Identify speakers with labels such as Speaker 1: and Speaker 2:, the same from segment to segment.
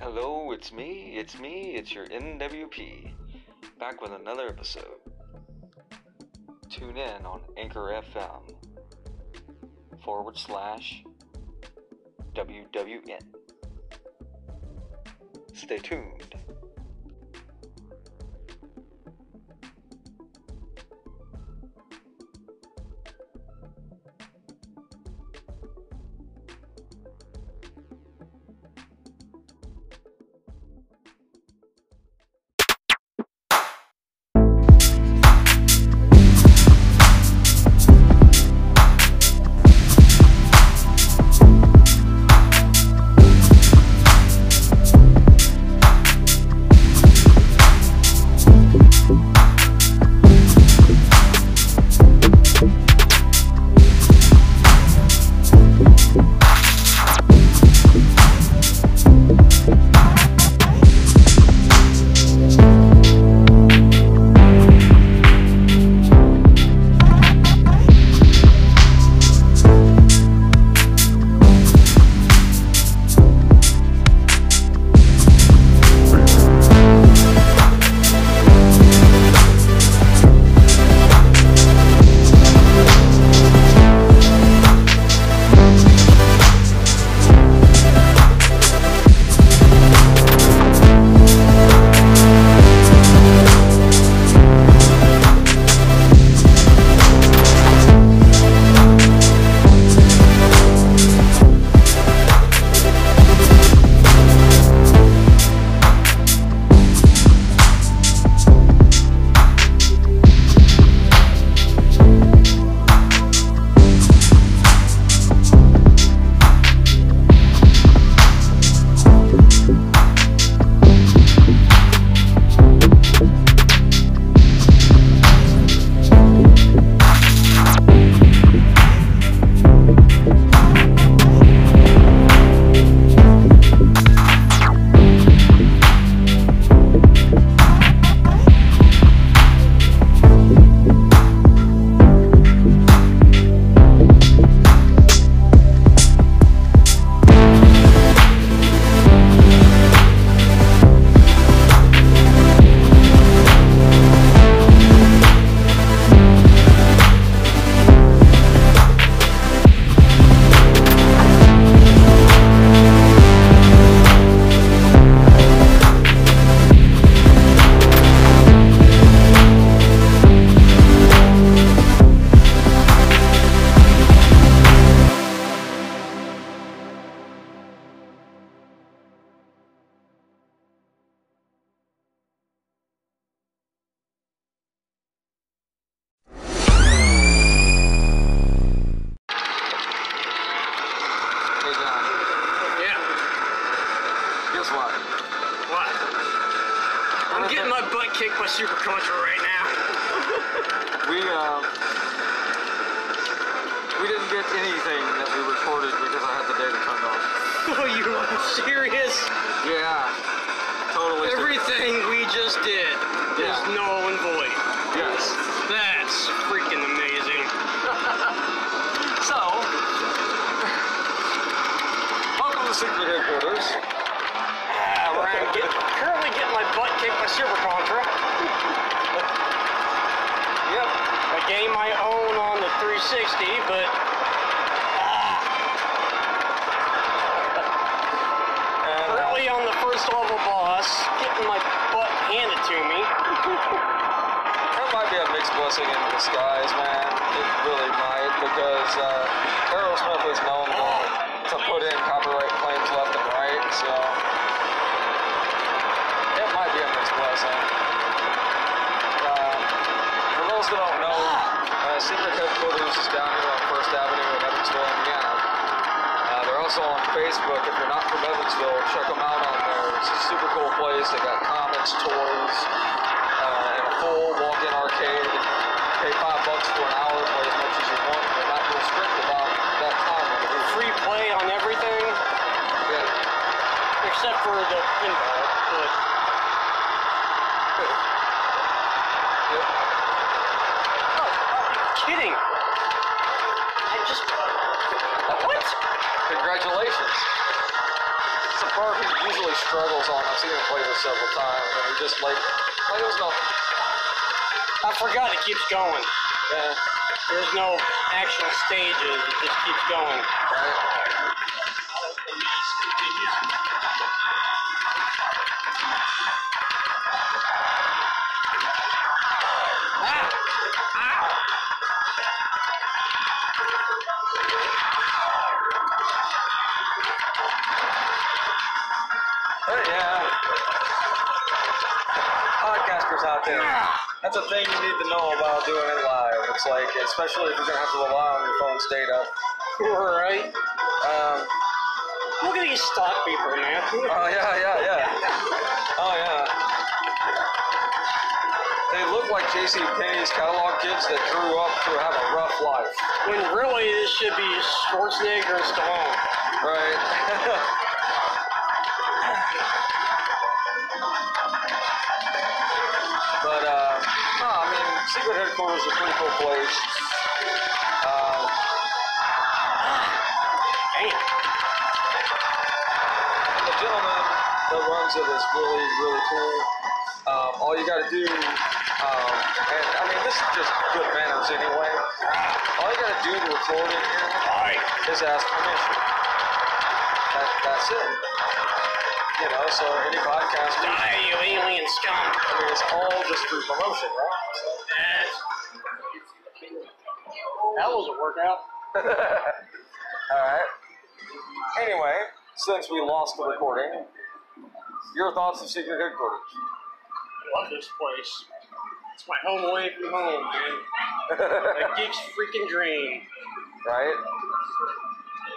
Speaker 1: Hello, it's me, it's me, it's your NWP. Back with another episode. Tune in on Anchor FM forward slash WWN. Stay tuned. John,
Speaker 2: Yeah.
Speaker 1: guess what?
Speaker 2: What? I'm getting my butt kicked by Super Contra right now.
Speaker 1: We uh we didn't get anything that we recorded because I had the data turned off.
Speaker 2: Oh, you are serious?
Speaker 1: Yeah, totally. serious.
Speaker 2: Everything we just did is null and void.
Speaker 1: Yes.
Speaker 2: That's freaking amazing.
Speaker 1: So, welcome to Secret Headquarters.
Speaker 2: Ah, where I'm get, currently getting my butt kicked by Super Contra.
Speaker 1: Yep.
Speaker 2: A game I own on the 360, but ah, early on the first level boss, getting my butt handed to me.
Speaker 1: that might be a mixed blessing in disguise, man. It really might, because uh, Aerosmith is known to put in copyright claims left and right, so Uh, for those that don't know, uh, Secret Headquarters is down here on First Avenue in Evansville, Indiana. Uh, they're also on Facebook. If you're not from Evansville, check them out on there. It's a super cool place. They got comics, toys, struggles on. I've seen him this several times, and he just like like it was nothing.
Speaker 2: I forgot it keeps going.
Speaker 1: Yeah,
Speaker 2: There's no actual stages. It just keeps going.
Speaker 1: right. Yeah, podcasters out there. That's a thing you need to know about doing it live. It's like, especially if you're gonna have to rely on your phone's data.
Speaker 2: Right?
Speaker 1: Um,
Speaker 2: Look at these stock people, man.
Speaker 1: oh yeah, yeah, yeah. Oh yeah. They look like J.C. Penney's catalog kids that grew up to have a rough life.
Speaker 2: When really this should be Schwarzenegger and Stallone.
Speaker 1: Right. but uh, no, I mean, Secret Headquarters is a pretty cool place. Uh,
Speaker 2: Damn.
Speaker 1: the gentleman that runs it is really, really cool. Um, all you got to do, um, and I mean, this is just good manners anyway. All you got to do to record in here
Speaker 2: Right.
Speaker 1: is ask permission. That, that's it. You know, so any podcast, I
Speaker 2: Die, you alien scum.
Speaker 1: I mean, it's all just through promotion, right?
Speaker 2: That was a workout.
Speaker 1: all right. Anyway, since we lost the recording, your thoughts of Secret Headquarters?
Speaker 2: I love this place. It's my home away from home, man. A geek's freaking dream.
Speaker 1: right?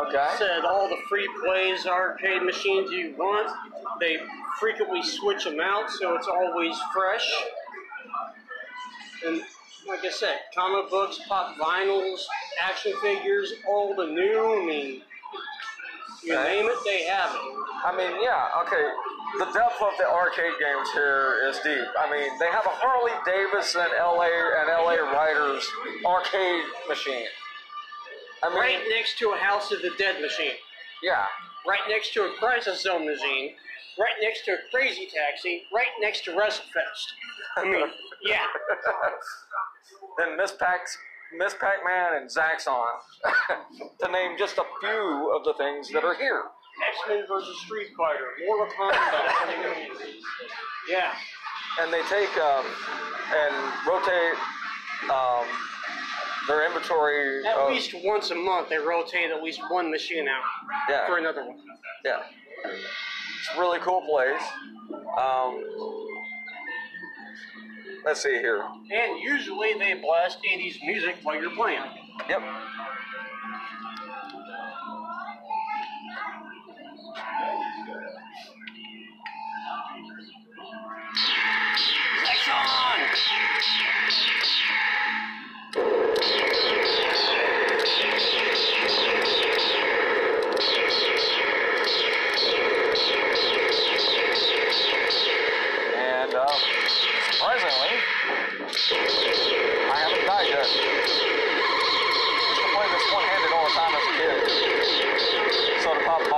Speaker 1: Okay.
Speaker 2: Said all the free plays, arcade machines you want. They frequently switch them out, so it's always fresh. And like I said, comic books, pop vinyls, action figures, all the new. I mean, you
Speaker 1: Okay.
Speaker 2: name it, they have it.
Speaker 1: I mean, yeah, okay. The depth of the arcade games here is deep. I mean, they have a Harley Davidson LA and LA Riders arcade machine. I mean,
Speaker 2: Right next to a House of the Dead machine.
Speaker 1: yeah.
Speaker 2: right next to a Crisis Zone machine, right next to a Crazy Taxi, right next to WrestleFest. I mean, yeah.
Speaker 1: then Miss Pac, Miss Pac-Man and Zaxxon, to name just a few of the things that are here.
Speaker 2: X-Men versus Street Fighter, Mortal Kombat. yeah.
Speaker 1: and they take um, and rotate um, their inventory.
Speaker 2: At
Speaker 1: of-
Speaker 2: least once a month, they rotate at least one machine out
Speaker 1: yeah,
Speaker 2: for another one.
Speaker 1: yeah. It's a really cool place. Um, let's see here.
Speaker 2: And usually they blast 80s music while you're playing.
Speaker 1: Yep.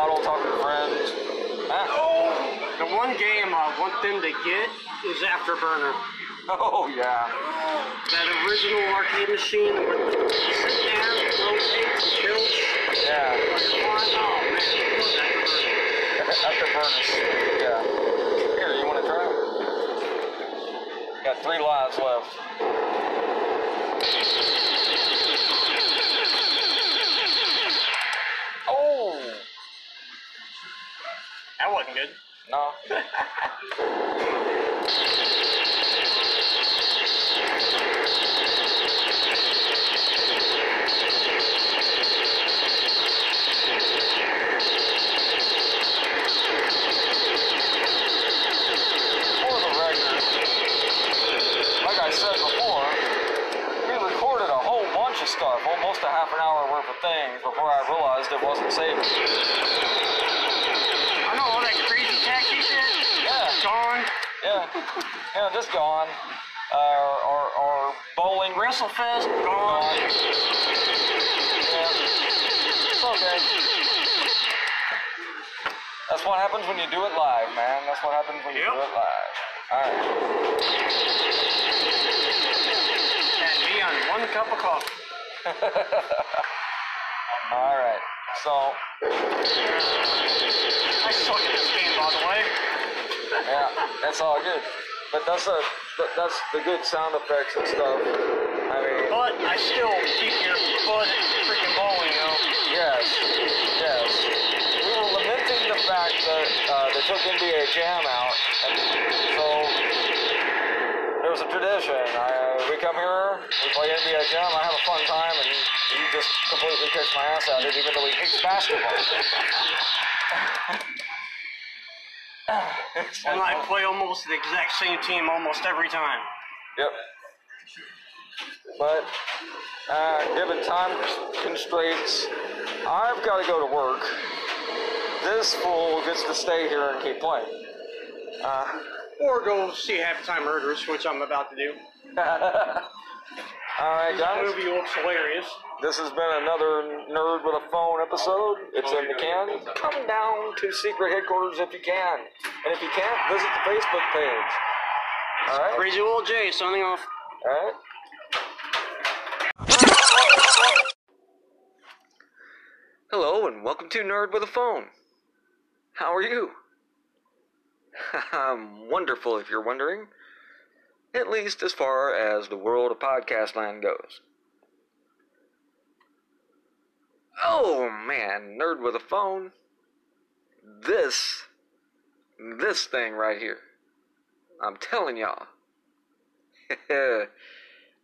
Speaker 1: Bottle, talk to friends. Ah.
Speaker 2: The one game I want them to get is Afterburner.
Speaker 1: Oh yeah.
Speaker 2: That original arcade machine where you sit down, rotate, tilt,
Speaker 1: Yeah.
Speaker 2: Oh man,
Speaker 1: Afterburners. Yeah. Here, you want to try? Got three lives left.
Speaker 2: Good.
Speaker 1: no. For the record, like I said before, we recorded a whole bunch of stuff, almost a half an hour worth of things, before I realized it wasn't safe.
Speaker 2: I know all that crazy taxi shit.
Speaker 1: Yeah.
Speaker 2: Gone.
Speaker 1: Yeah, yeah, just gone. Uh, or, or bowling.
Speaker 2: WrestleFest.
Speaker 1: Gone.
Speaker 2: Gone.
Speaker 1: Yeah. It's okay. That's what happens when you do it live, man. That's what happens when you
Speaker 2: Yep.
Speaker 1: do it live. All right.
Speaker 2: And me on one cup of coffee.
Speaker 1: All right. So,
Speaker 2: I suck at this game, by the way.
Speaker 1: yeah, that's all good. But that's a that- that's the good sound effects and stuff. I mean,
Speaker 2: But I still keep your butt freaking bowling, you know.
Speaker 1: yes, yes. We were lamenting the fact that uh, they took NBA Jam out, and so was a tradition. I, we come here, we play NBA Jam, I have a fun time, and he just completely kicks my ass out of it, even though he hates basketball.
Speaker 2: And I play almost the exact same team almost every time.
Speaker 1: Yep. But uh, given time constraints, I've got to go to work. This fool gets to stay here and keep playing. Uh,
Speaker 2: Or go see Halftime Murders, which I'm about to do.
Speaker 1: all right,
Speaker 2: That
Speaker 1: guys.
Speaker 2: movie looks hilarious.
Speaker 1: This has been another Nerd with a Phone episode. It's in the can. Come down to secret headquarters if you can. And if you can't, visit the Facebook page. All right?
Speaker 2: Crazy Old J signing off.
Speaker 1: All right? Hello and welcome to Nerd with a Phone. How are you? Wonderful if you're wondering. At least as far as the world of podcast land goes. Oh man, Nerd with a Phone. This, this thing right here. I'm telling y'all.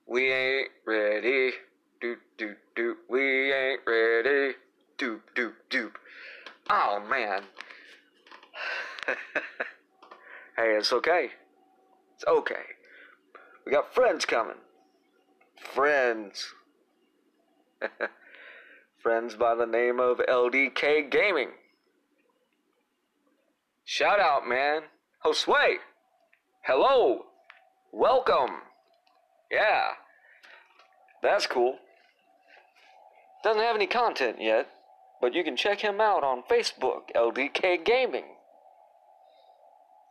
Speaker 1: we ain't ready. Doop doop doop. We ain't ready. Doop doop doop. Oh man. hey, it's okay. It's okay. We got friends coming. Friends. friends by the name of LDK Gaming. Shout out, man. Josue. Hello. Welcome. Yeah. That's cool. Doesn't have any content yet, but you can check him out on Facebook, LDK Gaming.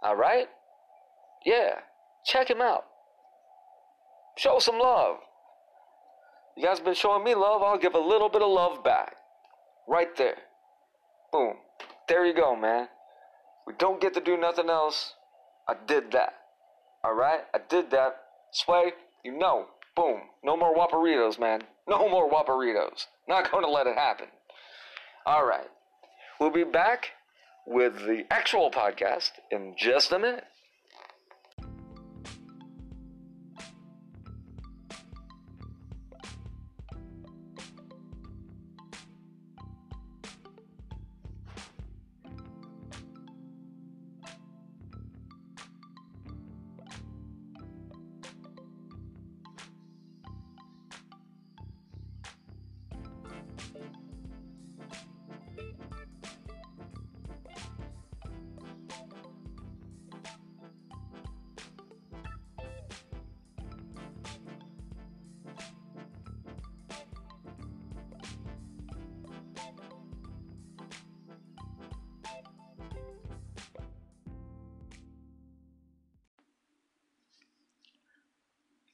Speaker 1: Alright? Yeah. Check him out. Show some love. You guys been showing me love, I'll give a little bit of love back. Right there. Boom. There you go, man. We don't get to do nothing else. I did that. Alright? I did that. Sway, you know. Boom. No more Waparitos, man. No more Waparitos. Not going to let it happen. Alright. We'll be back with the actual podcast in just a minute.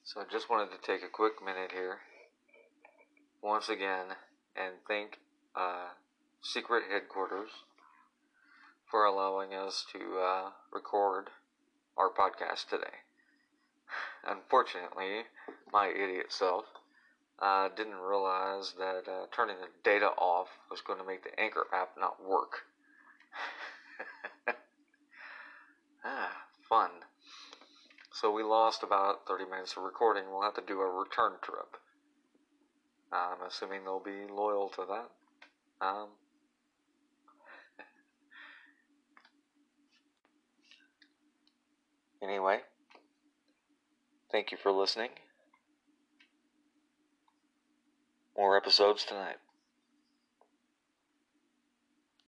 Speaker 1: So I just wanted to take a quick minute here, once again, and thank uh, Secret Headquarters for allowing us to uh, record our podcast today. Unfortunately, my idiot self uh, didn't realize that uh, turning the data off was going to make the Anchor app not work. ah, fun. So we lost about 30 minutes of recording. We'll have to do a return trip. I'm assuming they'll be loyal to that. Um, anyway, thank you for listening. More episodes tonight.